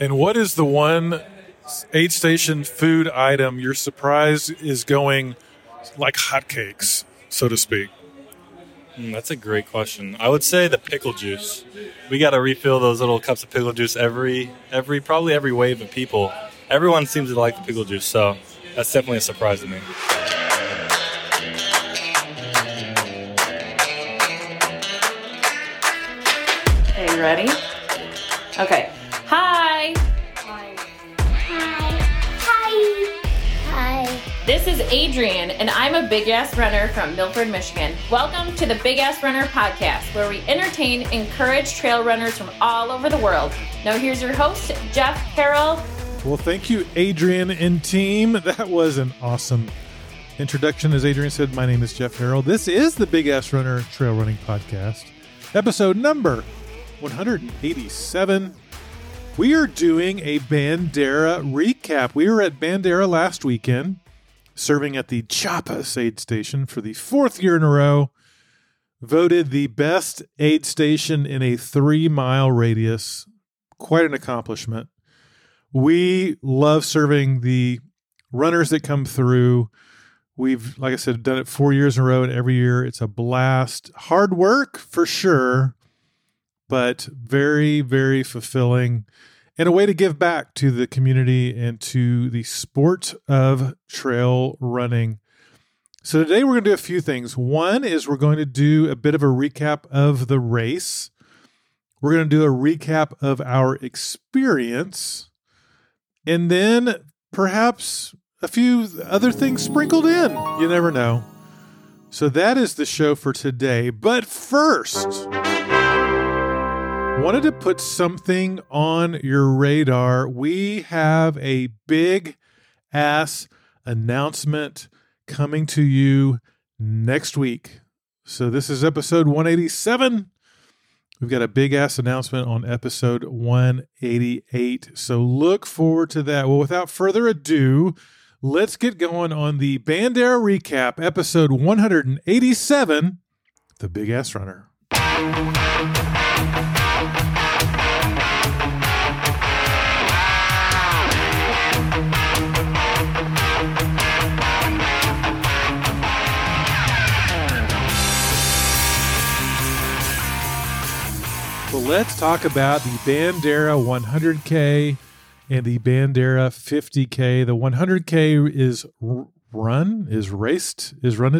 And what is the one aid station food item you're surprised is going like hotcakes, so to speak? Mm, that's a great question. I would say the pickle juice. We got to refill those little cups of pickle juice every every probably every wave of people. Everyone seems to like the pickle juice, so that's definitely a surprise to me. Okay, you ready? Okay. This is Adrian, and I'm a big ass runner from Milford, Michigan. Welcome to the Big Ass Runner podcast, where we entertain, encourage trail runners from all over the world. Now, here's your host, Jeff Harrell. Well, thank you, Adrian and team. That was an awesome introduction. As Adrian said, my name is Jeff Harrell. This is the Big Ass Runner Trail Running Podcast, episode number 187. We are doing a Bandera recap. We were at Bandera last weekend, serving at the Chapas aid station for the fourth year in a row. Voted the best aid station in a three mile radius. Quite an accomplishment. We love serving the runners that come through. We've, like I said, done it four years in a row, and every year it's a blast. Hard work for sure, but very, very fulfilling and a way to give back to the community and to the sport of trail running. So, today we're going to do a few things. One is we're going to do a bit of a recap of the race, we're going to do a recap of our experience, and then perhaps a few other things sprinkled in. You never know. So, that is the show for today. But first, wanted to put something on your radar. We have a big ass announcement coming to you next week. So, this is episode 187. We've got a big ass announcement on episode 188. So, look forward to that. Well, without further ado, let's get going on the Bandera recap, episode 187 The Big Ass Runner. So let's talk about the Bandera 100K and the Bandera 50K. The 100K is run, is raced, is run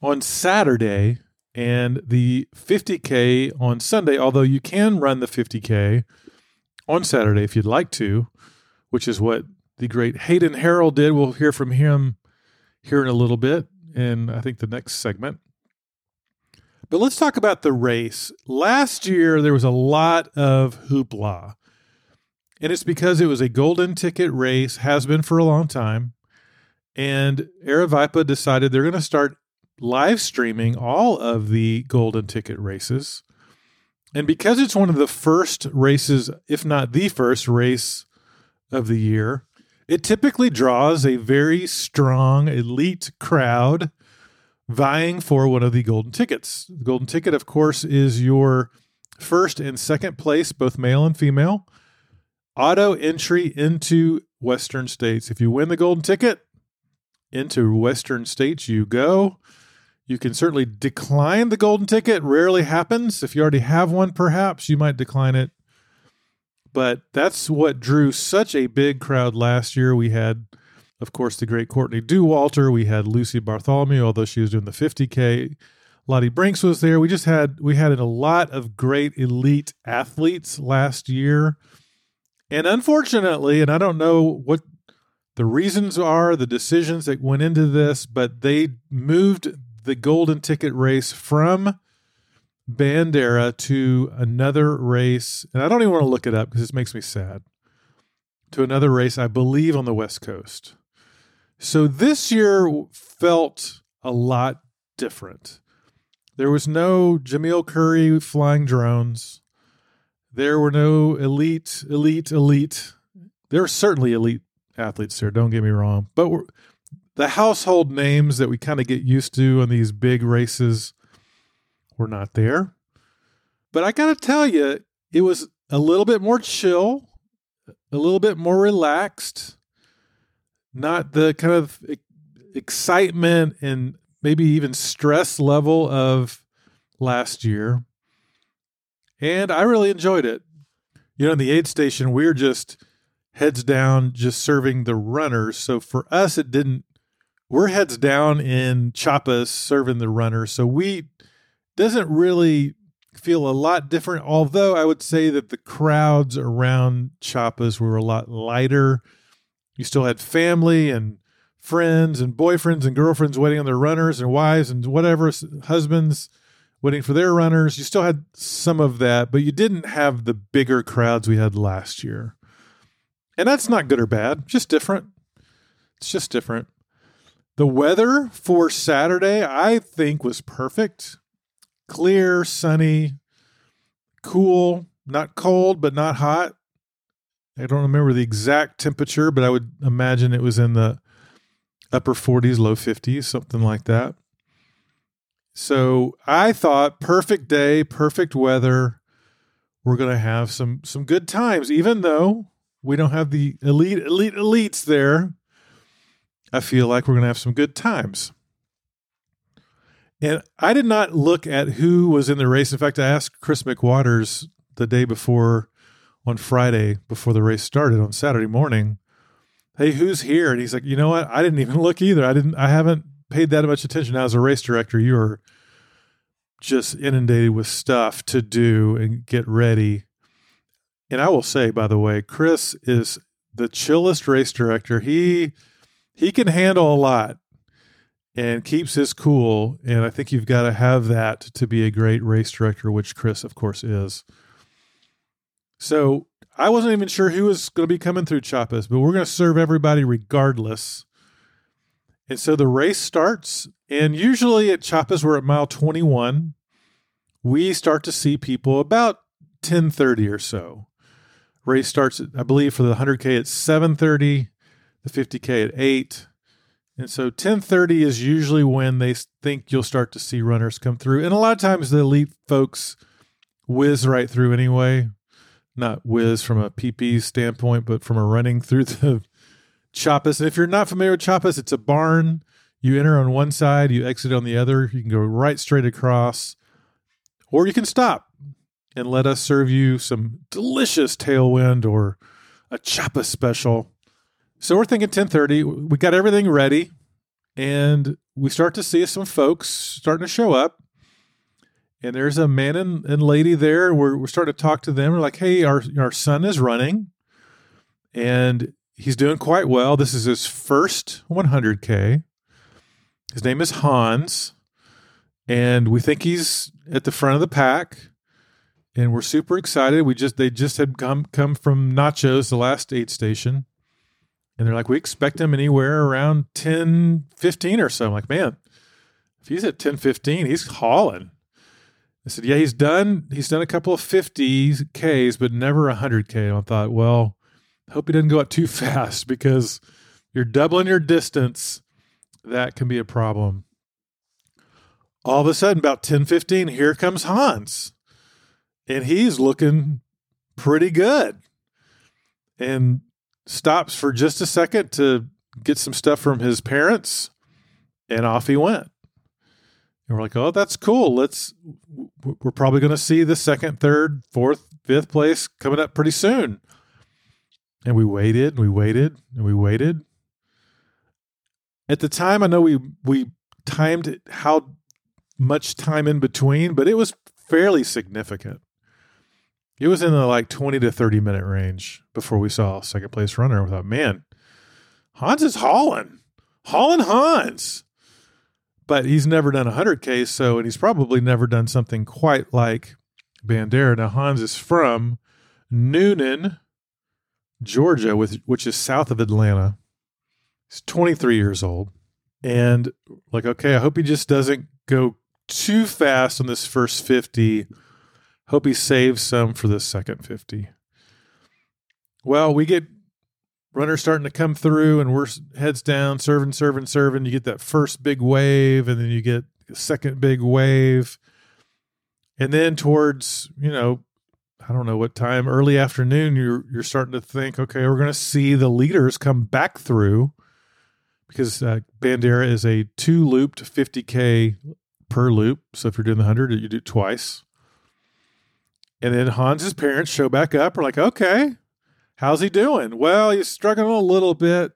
on Saturday, and the 50K on Sunday. Although you can run the 50K on Saturday if you'd like to, which is what the great Hayden Harrell did. We'll hear from him here in a little bit, and I think the next segment. But let's talk about the race. Last year, there was a lot of hoopla. And it's because it was a golden ticket race, has been for a long time. And Aravaipa decided they're going to start live streaming all of the golden ticket races. And because it's one of the first races, if not the first race of the year, it typically draws a very strong elite crowd vying for one of the golden tickets. The golden ticket, of course, is your first and second place, both male and female, auto entry into Western states. If you win the golden ticket, into Western states you go. You can certainly decline the golden ticket. Rarely happens. If you already have one, perhaps you might decline it. But that's what drew such a big crowd last year. We had of course, the great Courtney Dauwalter. We had Lucy Bartholomew, although she was doing the 50K. Lottie Brinks was there. We just had we had a lot of great elite athletes last year. And unfortunately, and I don't know what the reasons are, the decisions that went into this, but they moved the golden ticket race from Bandera to another race. And I don't even want to look it up because this makes me sad. To another race, I believe, on the West Coast. So this year felt a lot different. There was no Jamil Coury flying drones. There were no elite, elite, elite. There are certainly elite athletes there, don't get me wrong. But the household names that we kind of get used to on these big races were not there. But I got to tell you, it was a little bit more chill, a little bit more relaxed, not the kind of excitement and maybe even stress level of last year. And I really enjoyed it. You know, in the aid station, we are just heads down, just serving the runners. So for us, it didn't, we're heads down in Chapas serving the runners. So we, doesn't really feel a lot different. Although I would say that the crowds around Chapas were a lot lighter. You still had family and friends and boyfriends and girlfriends waiting on their runners and wives and whatever, husbands waiting for their runners. You still had some of that, but you didn't have the bigger crowds we had last year. And that's not good or bad, just different. It's just different. The weather for Saturday, I think, was perfect clear, sunny, cool, not cold, but not hot. I don't remember the exact temperature, but I would imagine it was in the upper 40s, low 50s, something like that. So I thought perfect day, perfect weather. We're going to have some some good times even though we don't have the elite elite elites there. I feel like we're going to have some good times. And I did not look at who was in the race. In fact, I asked Chris McWatters the day before on Friday before the race started on Saturday morning, "Hey, who's here?" And he's like, "You know what? I didn't even look either. I didn't I haven't paid that much attention. Now as a race director, you are just inundated with stuff to do and get ready. And I will say, by the way, Chris is the chillest race director. He he can handle a lot and keeps his cool. And I think you've got to have that to be a great race director, which Chris, of course, is. So I wasn't even sure who was going to be coming through Chapas, but we're going to serve everybody regardless. And so the race starts, and usually at Chapas, we're at mile 21. We start to see people about 10:30 or so. Race starts, I believe, for the 100k at 7:30, the 50k at 8, and so 1030 is usually when they think you'll start to see runners come through. And a lot of times the elite folks whiz right through anyway. Not whiz from a PP standpoint, but from a running through the Chapas. And if you're not familiar with Chapas, it's a barn. You enter on one side, you exit on the other. You can go right straight across, or you can stop and let us serve you some delicious tailwind or a Chapa special so we're thinking 1030. We got everything ready, and we start to see some folks starting to show up. And there's a man and, and lady there. We're, we're starting to talk to them. We're like, hey, our, our son is running, and he's doing quite well. This is his first 100K. His name is Hans, and we think he's at the front of the pack. And we're super excited. We just they just had come come from Nachos, the last aid station and they're like, we expect him anywhere around 10, 15 or so. I'm like, man, if he's at 10, 15, he's hauling. I said, yeah, he's done. He's done a couple of 50 Ks, but never a 100K. And I thought, well, hope he doesn't go up too fast because you're doubling your distance. That can be a problem. All of a sudden, about 10, 15, here comes Hans. And he's looking pretty good. And stops for just a second to get some stuff from his parents, and off he went. And we're like, oh, that's cool. Let's, we're probably going to see the second, third, fourth, fifth place coming up pretty soon. And we waited and we waited and we waited. At the time, I know we, we timed how much time in between, but it was fairly significant. It was in the like 20 to 30 minute range before we saw second place runner. We thought, man, Hans is hauling, hauling Hans. But he's never done a 100K, so, and he's probably never done something quite like Bandera. Now, Hans is from Newnan, Georgia, with, which is south of Atlanta. He's 23 years old. And like, okay, I hope he just doesn't go too fast on this first 50 Hope he saves some for the second 50. Well, we get runners starting to come through and we're heads down, serving, serving, serving. You get that first big wave and then you get second big wave. And then towards, you know, I don't know what time, early afternoon, you're you're starting to think, okay, we're going to see the leaders come back through because uh, Bandera is a two looped 50k per loop. So if you're doing the hundred, you do it twice. And then Hans's parents show back up. We're like, okay, how's he doing? Well, he's struggling a little bit.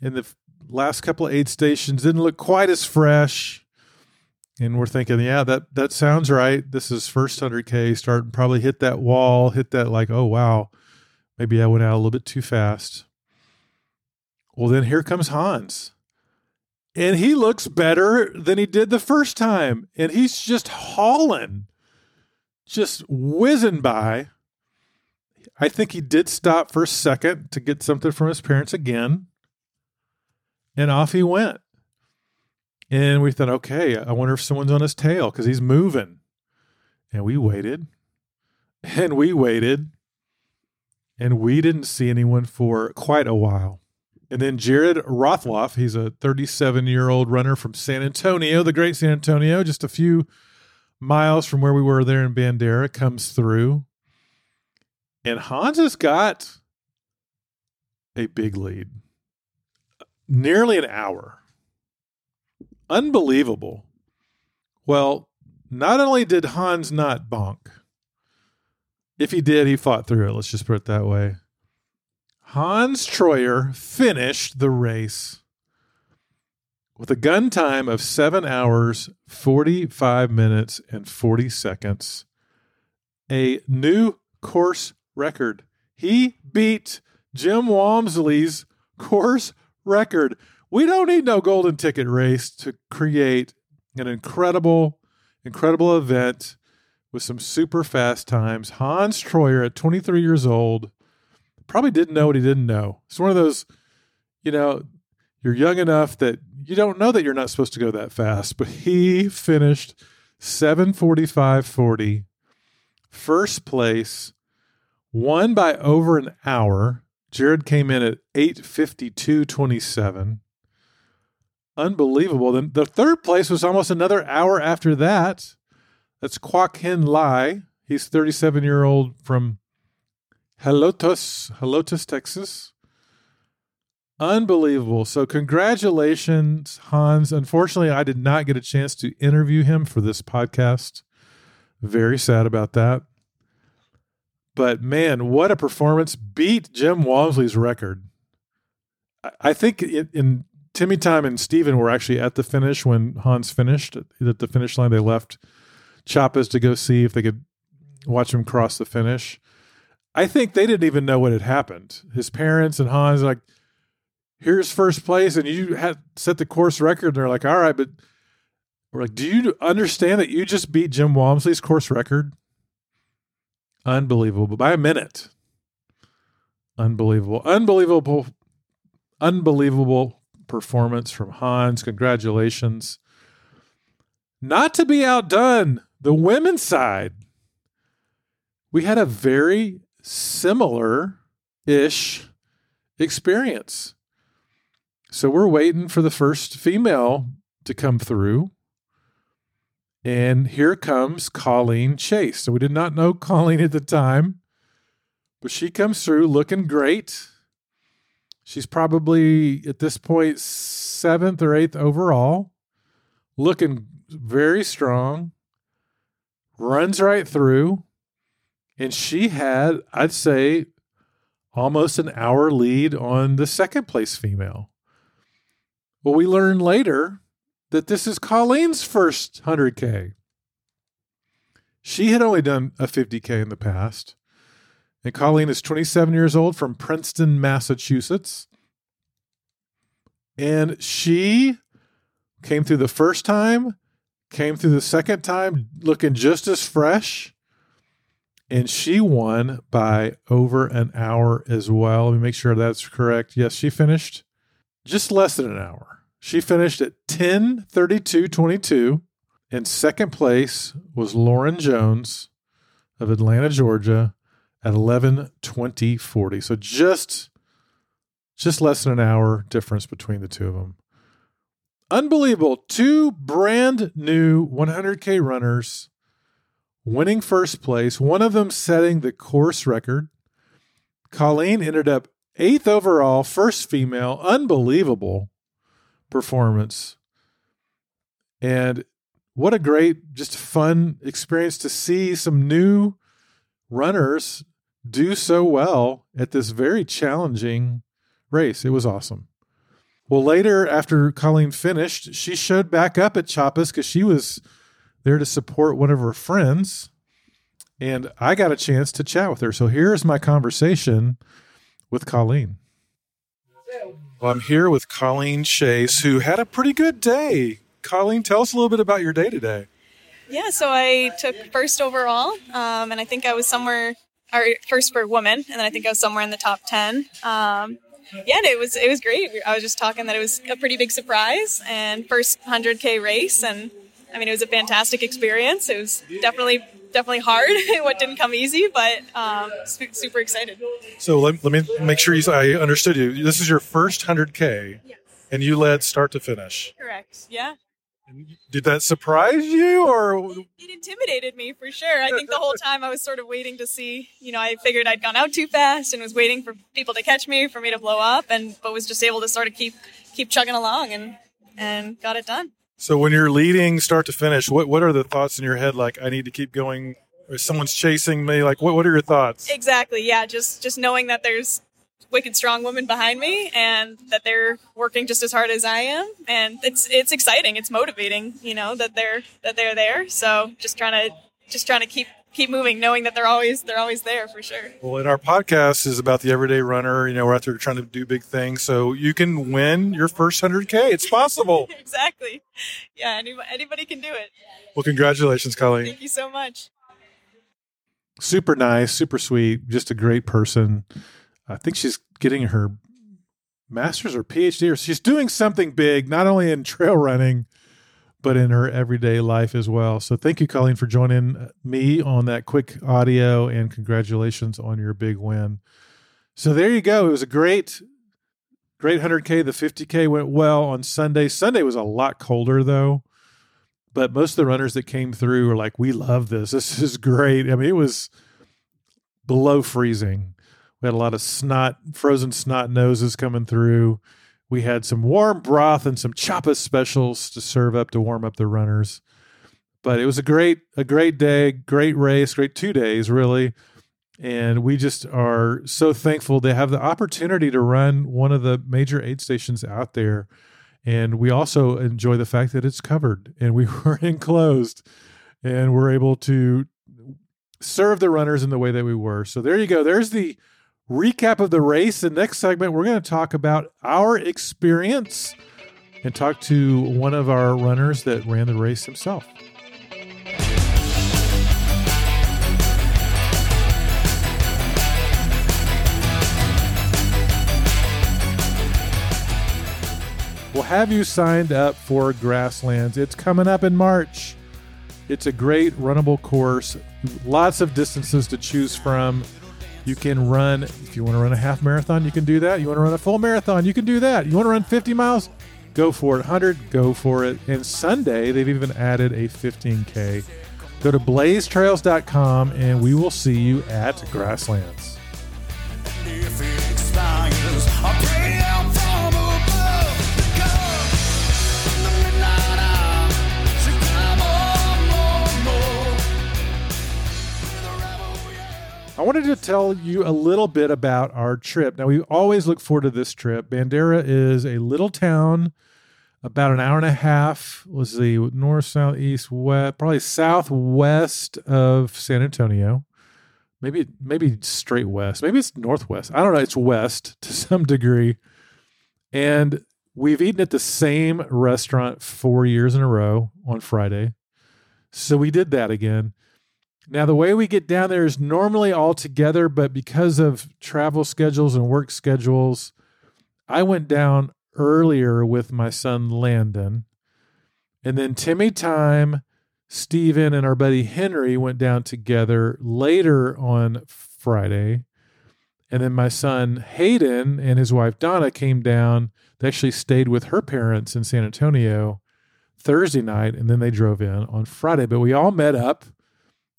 In the last couple of aid stations, didn't look quite as fresh. And we're thinking, yeah, that that sounds right. This is first 100K, starting probably hit that wall, hit that like, oh wow, maybe I went out a little bit too fast. Well, then here comes Hans. And he looks better than he did the first time. And he's just hauling, just whizzing by. I think he did stop for a second to get something from his parents again. And off he went. And we thought, okay, I wonder if someone's on his tail because he's moving. And we waited and we waited and we didn't see anyone for quite a while. And then Jared Rothloff, he's a 37 year old runner from San Antonio, the great San Antonio, just a few miles from where we were there in Bandera, comes through. And Hans has got a big lead, nearly an hour. Unbelievable. Well, not only did Hans not bonk, if he did, he fought through it. Let's just put it that way. Hans Troyer finished the race with a gun time of seven hours, 45 minutes, and 40 seconds. A new course record. He beat Jim Walmsley's course record. We don't need no golden ticket race to create an incredible, incredible event with some super fast times. Hans Troyer at 23 years old probably didn't know what he didn't know. It's one of those, you know, you're young enough that you don't know that you're not supposed to go that fast, but he finished 745.40, first place, won by over an hour. Jared came in at 852.27. Unbelievable. Then the third place was almost another hour after that. That's Kwok Hin Lai. He's 37 year old from Helotes, Helotes, Texas. Unbelievable. So, congratulations, Hans. Unfortunately, I did not get a chance to interview him for this podcast. Very sad about that. But man, what a performance. Beat Jim Walmsley's record. I think in, Timmy Time and Steven were actually at the finish when Hans finished. At the finish line, they left Chapas to go see if they could watch him cross the finish. I think they didn't even know what had happened. His parents and Hans like, here's first place, and you had set the course record. And they're like, all right, but we're like, do you understand that you just beat Jim Walmsley's course record? Unbelievable by a minute. Unbelievable, unbelievable, unbelievable performance from Hans. Congratulations. Not to be outdone, the women's side. We had a very similar ish experience. So we're waiting for the first female to come through. And here comes Colleen Chase. So we did not know Colleen at the time, but she comes through looking great. She's probably at this point seventh or eighth overall, looking very strong, runs right through. And she had, I'd say, almost an hour lead on the second place female. Well, we learned later that this is Colleen's first 100K. She had only done a 50K in the past. And Colleen is 27 years old from Princeton, Massachusetts. And she came through the first time, came through the second time looking just as fresh and she won by over an hour as well. Let me make sure that's correct. Yes, she finished just less than an hour. She finished at 10:32:22 and second place was Lauren Jones of Atlanta, Georgia at 11:20:40. So just just less than an hour difference between the two of them. Unbelievable. Two brand new 100K runners winning first place, one of them setting the course record. Colleen ended up eighth overall, first female, unbelievable performance. And what a great, just fun experience to see some new runners do so well at this very challenging race. It was awesome. Well, later, after Colleen finished, she showed back up at Chapas because she was there to support one of her friends. And I got a chance to chat with her. So here's my conversation with Colleen. Well, I'm here with Colleen Chase, who had a pretty good day. Colleen, tell us a little bit about your day today. Yeah, so I took first overall, um, and I think I was somewhere, or first for women, and then I think I was somewhere in the top ten. Um, yeah, it was it was great. I was just talking that it was a pretty big surprise and first 100k race, and I mean it was a fantastic experience. It was definitely definitely hard. what didn't come easy, but um, super excited. So let, let me make sure you. I understood you. This is your first 100k, yes. and you led start to finish. Correct. Yeah. Did that surprise you, or it, it, intimidated me for sure? I think the whole time I was sort of waiting to see. You know, I figured I'd gone out too fast and was waiting for people to catch me, for me to blow up, and but was just able to sort of keep keep chugging along and and got it done. So when you're leading start to finish, what what are the thoughts in your head? Like, I need to keep going. Or someone's chasing me. Like, what what are your thoughts? Exactly. Yeah. Just just knowing that there's wicked strong women behind me and that they're working just as hard as I am and it's it's exciting it's motivating you know that they're that they're there so just trying to just trying to keep keep moving knowing that they're always they're always there for sure. Well and our podcast is about the everyday runner. You know we're out there trying to do big things. So you can win your first 100k it's possible. Exactly. Yeah anybody, anybody can do it. Well congratulations colleen. Thank you so much. Super nice super sweet just a great person. I think she's getting her master's or PhD, or she's doing something big, not only in trail running, but in her everyday life as well. So thank you, Colleen, for joining me on that quick audio, and congratulations on your big win. So there you go. It was a great, great 100K. The 50K went well on Sunday. Sunday was a lot colder, though. But most of the runners that came through were like, we love this. This is great. I mean, it was below freezing we had a lot of snot, frozen snot noses coming through. We had some warm broth and some Chapas specials to serve up to warm up the runners. But it was a great, a great day, great race, great two days, really. And we just are so thankful to have the opportunity to run one of the major aid stations out there. And we also enjoy the fact that it's covered and we were enclosed and we're able to serve the runners in the way that we were. So there you go. There's the recap of the race. The next segment, we're going to talk about our experience and talk to one of our runners that ran the race himself. Well, have you signed up for Grasslands? It's coming up in March. It's a great runnable course, lots of distances to choose from. You can run, if you want to run a half marathon, you can do that. You want to run a full marathon, you can do that. You want to run 50 miles, go for it. 100, go for it. And Sunday, they've even added a 15K. Go to blazetrails.com and we will see you at Grasslands. I wanted to tell you a little bit about our trip. Now, we always look forward to this trip. Bandera is a little town, about an hour and a half, was the north, south, east, west, probably southwest of San Antonio. Maybe, maybe straight west. Maybe it's northwest. I don't know. It's west to some degree. And we've eaten at the same restaurant four years in a row on Friday. So we did that again. Now, the way we get down there is normally all together, but because of travel schedules and work schedules, I went down earlier with my son Landon. And then Timmy Time, Steven, and our buddy Henry went down together later on Friday. And then my son Hayden and his wife Donna came down. They actually stayed with her parents in San Antonio Thursday night, and then they drove in on Friday. But we all met up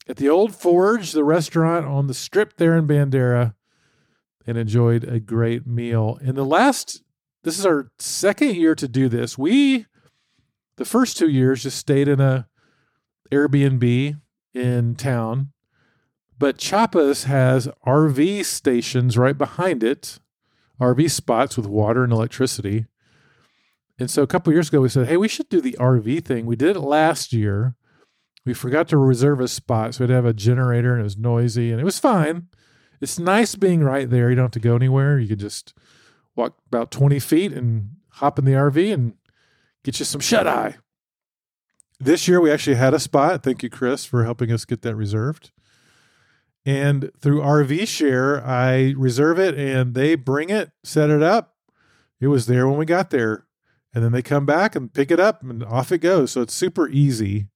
at the Old Forge, the restaurant on the strip there in Bandera, and enjoyed a great meal. And the last, this is our second year to do this. We, the first two years, just stayed in a Airbnb in town, but Chapas has RV stations right behind it, RV spots with water and electricity. And so a couple years ago, we said, hey, we should do the RV thing. We did it last year. We forgot to reserve a spot, so we'd have a generator and it was noisy and it was fine. It's nice being right there. You don't have to go anywhere. You could just walk about 20 feet and hop in the RV and get you some shut eye. This year, we actually had a spot. Thank you, Chris, for helping us get that reserved. And through RV Share, I reserve it and they bring it, set it up. It was there when we got there. And then they come back and pick it up and off it goes. So it's super easy.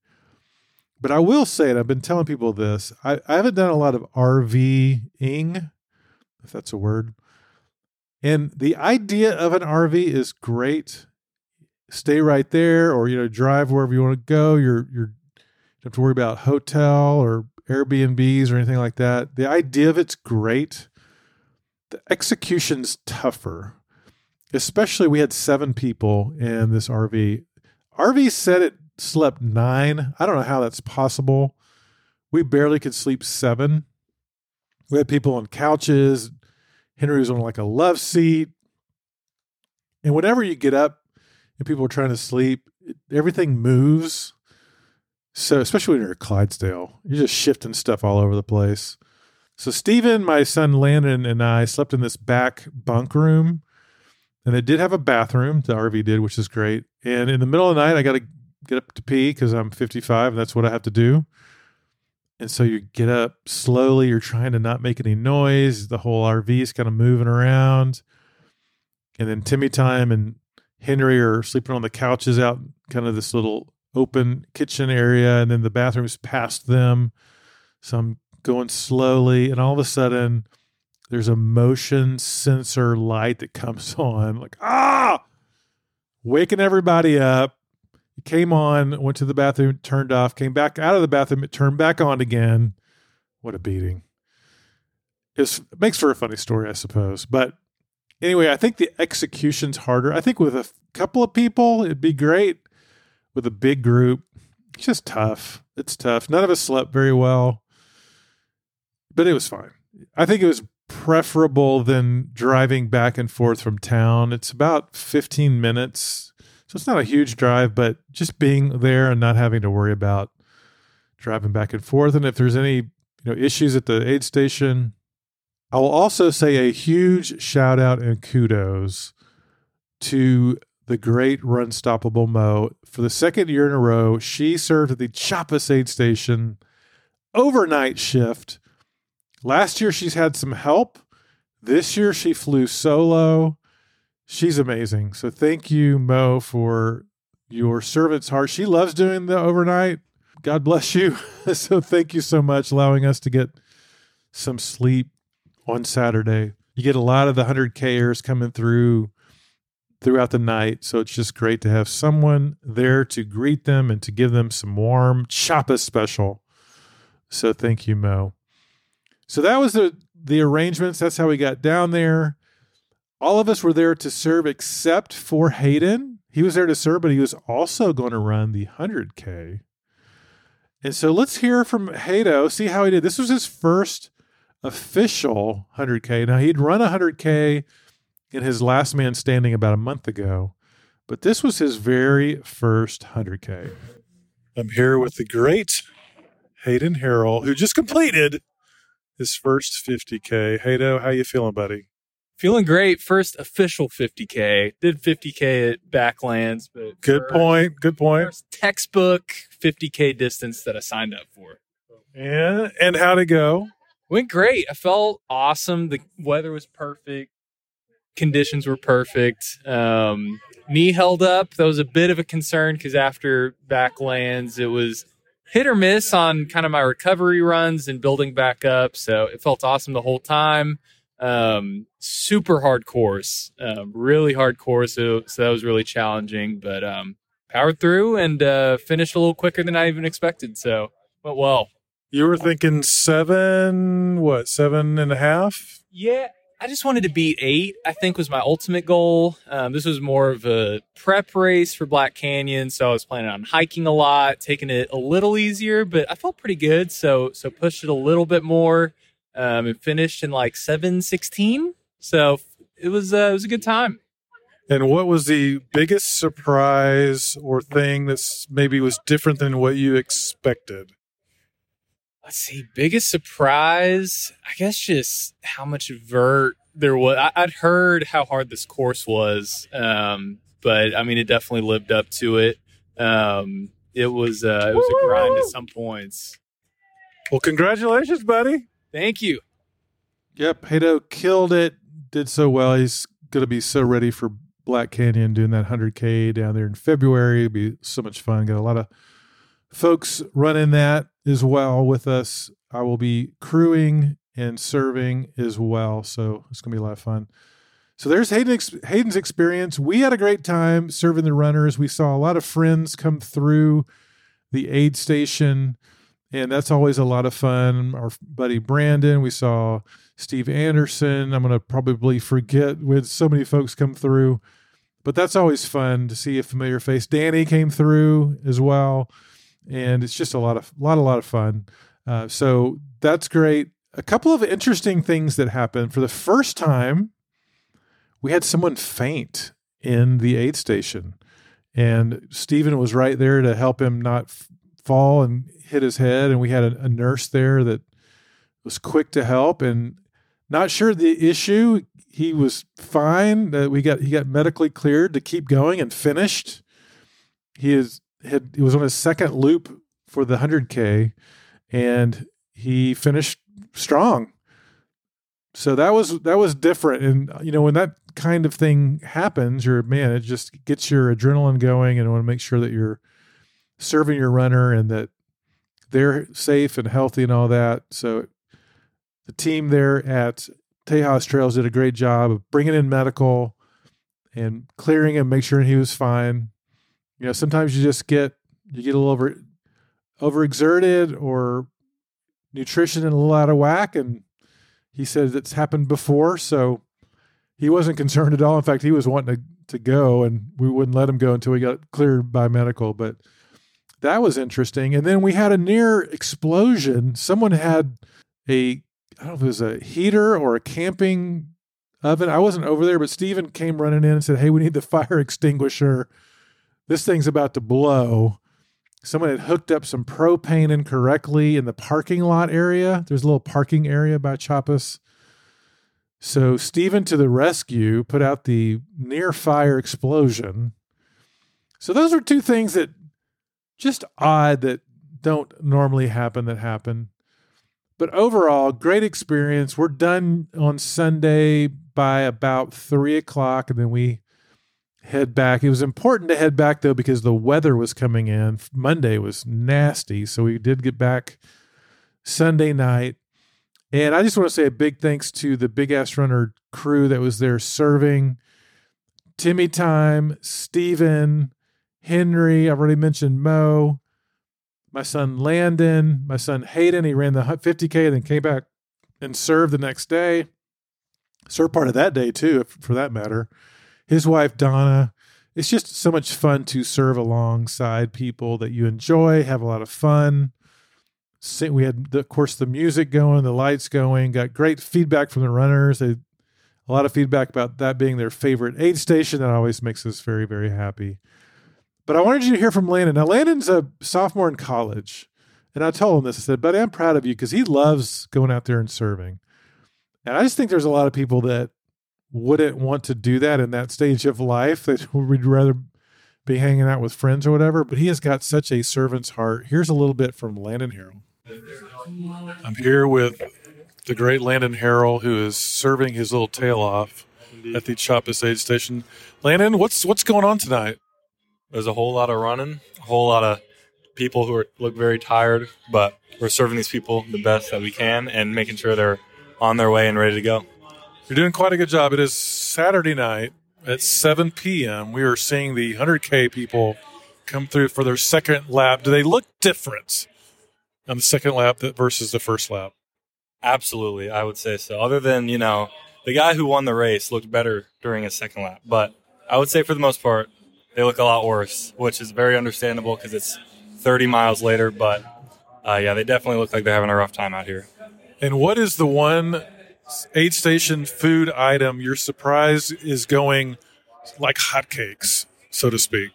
But I will say, and I've been telling people this, I, I haven't done a lot of RVing, if that's a word. And the idea of an RV is great. Stay right there, or you know, drive wherever you want to go. You're you're you don't have to worry about hotel or Airbnbs or anything like that. The idea of it's great. The execution's tougher. Especially we had seven people in this RV. RV said it slept nine. I don't know how that's possible. We barely could sleep seven. We had people on couches. Henry was on like a love seat. And whenever you get up and people are trying to sleep, everything moves. So, especially when you're at Clydesdale, you're just shifting stuff all over the place. So, Stephen, my son Landon, and I slept in this back bunk room. And it did have a bathroom, the RV did, which is great. And in the middle of the night, I got to get up to pee because I'm 55 and that's what I have to do. And so you get up slowly, you're trying to not make any noise. The whole RV is kind of moving around. And then Timmy Time and Henry are sleeping on the couches out kind of this little open kitchen area. And then the bathroom's past them. So I'm going slowly. And all of a sudden, there's a motion sensor light that comes on. Like, ah, waking everybody up. It came on, went to the bathroom, turned off, came back out of the bathroom, it turned back on again. What a beating. It's, it makes for a funny story, I suppose. But anyway, I think the execution's harder. I think with a couple of people, it'd be great. With a big group, it's just tough. It's tough. None of us slept very well, but it was fine. I think it was preferable than driving back and forth from town. It's about 15 minutes so it's not a huge drive, but just being there and not having to worry about driving back and forth. And if there's any you know issues at the aid station, I will also say a huge shout out and kudos to the great Runstoppable Mo. For the second year in a row, she served at the Chapas aid station overnight shift. Last year, she's had some help. This year, she flew solo. She's amazing. So thank you, Mo, for your servant's heart. She loves doing the overnight. God bless you. so thank you so much, allowing us to get some sleep on Saturday. You get a lot of the 100Kers coming through throughout the night. So it's just great to have someone there to greet them and to give them some warm Chapa special. So thank you, Mo. So that was the the arrangements. That's how we got down there all of us were there to serve except for Hayden. He was there to serve, but he was also going to run the 100K. And so let's hear from Haydo, see how he did. This was his first official 100K. Now, he'd run 100K in his last man standing about a month ago, but this was his very first 100K. I'm here with the great Hayden Harrell, who just completed his first 50K. Haydo, how you feeling, buddy? Feeling great. First official 50K. Did 50K at Backlands, but good point. Good point. textbook 50K distance that I signed up for. Yeah. And how'd it go? Went great. I felt awesome. The weather was perfect. Conditions were perfect. Um, knee held up. That was a bit of a concern because after Backlands, it was hit or miss on kind of my recovery runs and building back up. So it felt awesome the whole time. Um, super hard course, um, really hard course. So, so, that was really challenging, but um, powered through and uh, finished a little quicker than I even expected. So went well. You were thinking seven, what, seven and a half? Yeah, I just wanted to beat eight. I think was my ultimate goal. Um, this was more of a prep race for Black Canyon, so I was planning on hiking a lot, taking it a little easier, but I felt pretty good. So so pushed it a little bit more, um, and finished in like seven sixteen. So it was uh, it was a good time. And what was the biggest surprise or thing that's maybe was different than what you expected? Let's see, biggest surprise. I guess just how much vert there was. I, would heard how hard this course was, um, but I mean, it definitely lived up to it. Um, it was uh, it was a grind at some points. Well, congratulations, buddy. Thank you. Yep, Haydo killed it. Did so well. He's to be so ready for Black Canyon doing that 100K down there in February. It'll be so much fun. Got a lot of folks running that as well with us. I will be crewing and serving as well. So it's going to be a lot of fun. So there's Hayden, Hayden's experience. We had a great time serving the runners. We saw a lot of friends come through the aid station, and that's always a lot of fun. Our buddy Brandon, we saw Steve Anderson. I'm going to probably forget with so many folks come through, but that's always fun to see a familiar face. Danny came through as well and it's just a lot of lot a lot of fun. Uh, so that's great. A couple of interesting things that happened. For the first time, we had someone faint in the aid station, and Stephen was right there to help him not fall and hit his head. And we had a, a nurse there that was quick to help and not sure the issue. He was fine. That we got he got medically cleared to keep going and finished. He is had he was on his second loop for the 100k and he finished strong so that was that was different and you know when that kind of thing happens you're man it just gets your adrenaline going and want to make sure that you're serving your runner and that they're safe and healthy and all that. So the team there at Tejas Trails did a great job of bringing in medical and clearing him, make sure he was fine. You know sometimes you just get you get a little over overexerted or nutrition and a little out of whack and he said it's happened before so he wasn't concerned at all. In fact he was wanting to, to go and we wouldn't let him go until he got cleared by medical but that was interesting and then we had a near explosion someone had a i don't know if it was a heater or a camping oven i wasn't over there but stephen came running in and said hey we need the fire extinguisher this thing's about to blow. Someone had hooked up some propane incorrectly in the parking lot area. There's a little parking area by Chapas. So Stephen to the rescue, put out the near fire explosion. So those are two things that just odd that don't normally happen that happen. But overall, great experience. We're done on Sunday by about three o'clock, and then we head back. It was important to head back though because the weather was coming in. Monday was nasty, so we did get back Sunday night. And I just want to say a big thanks to the Big Ass Runner crew that was there serving. Timmy Time, Steven, Henry, I've already mentioned Mo, my son Landon, my son Hayden. He ran the 50K and then came back and served the next day. Served part of that day too, for that matter his wife Donna. It's just so much fun to serve alongside people that you enjoy, have a lot of fun. We had, the, of course, the music going, the lights going. Got great feedback from the runners. They, a lot of feedback about that being their favorite aid station. That always makes us very, very happy. But I wanted you to hear from Landon. Now, Landon's a sophomore in college. And I told him this. I said, buddy, I'm proud of you because he loves going out there and serving. And I just think there's a lot of people that wouldn't want to do that in that stage of life. That would rather be hanging out with friends or whatever. But he has got such a servant's heart. Here's a little bit from Landon Harrell. I'm here with the great Landon Harrell, who is serving his little tail off at the Chapas aid station. Landon, what's what's going on tonight? There's a whole lot of running, a whole lot of people who are, look very tired, but we're serving these people the best that we can and making sure they're on their way and ready to go. You're doing quite a good job. It is Saturday night at 7 p.m. We are seeing the 100K people come through for their second lap. Do they look different? on the second lap versus the first lap. Absolutely, I would say so. Other than you know, the guy who won the race looked better during his second lap, but I would say for the most part, they look a lot worse, which is very understandable because it's 30 miles later. But uh, yeah, they definitely look like they're having a rough time out here. And what is the one aid station food item you're surprised is going like hotcakes, so to speak?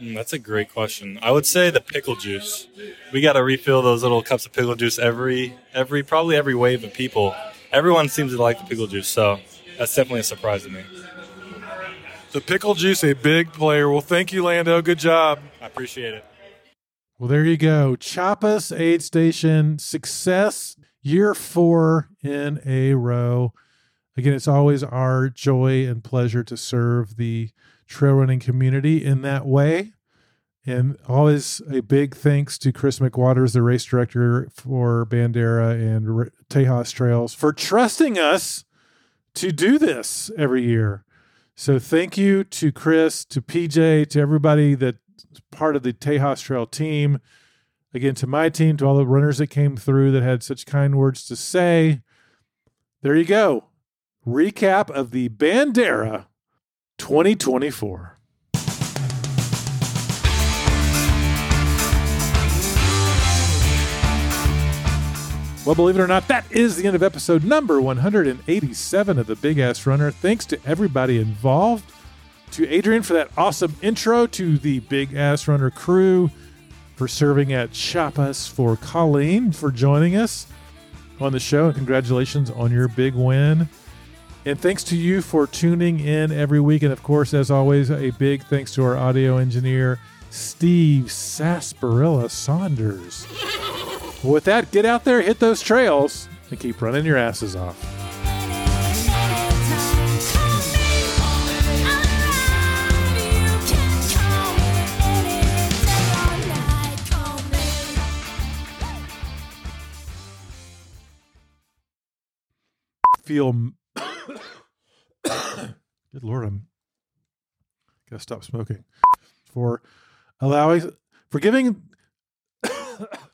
Mm, that's a great question. I would say the pickle juice. We got to refill those little cups of pickle juice every every probably every wave of people. Everyone seems to like the pickle juice, so that's definitely a surprise to me. The pickle juice, a big player. Well, thank you, Lando. Good job. I appreciate it. Well, there you go. Chapas Aid Station success year four in a row. Again, it's always our joy and pleasure to serve the trail running community in that way. And always a big thanks to Chris McWatters, the race director for Bandera and R- Tejas Trails, for trusting us to do this every year. So thank you to Chris, to PJ, to everybody that's part of the Tejas Trail team. Again, to my team, to all the runners that came through that had such kind words to say. There you go. Recap of the Bandera 2024. Well, believe it or not, that is the end of episode number 187 of the Big Ass Runner. Thanks to everybody involved, to Adrian for that awesome intro, to the Big Ass Runner crew for serving at Chapas, for Colleen for joining us on the show, and congratulations on your big win. And thanks to you for tuning in every week. And of course, as always, a big thanks to our audio engineer, Steve Sarsaparilla Saunders. With that, get out there, hit those trails, and keep running your asses off. Feel. Good Lord, I'm. Gotta stop smoking. For allowing. For giving.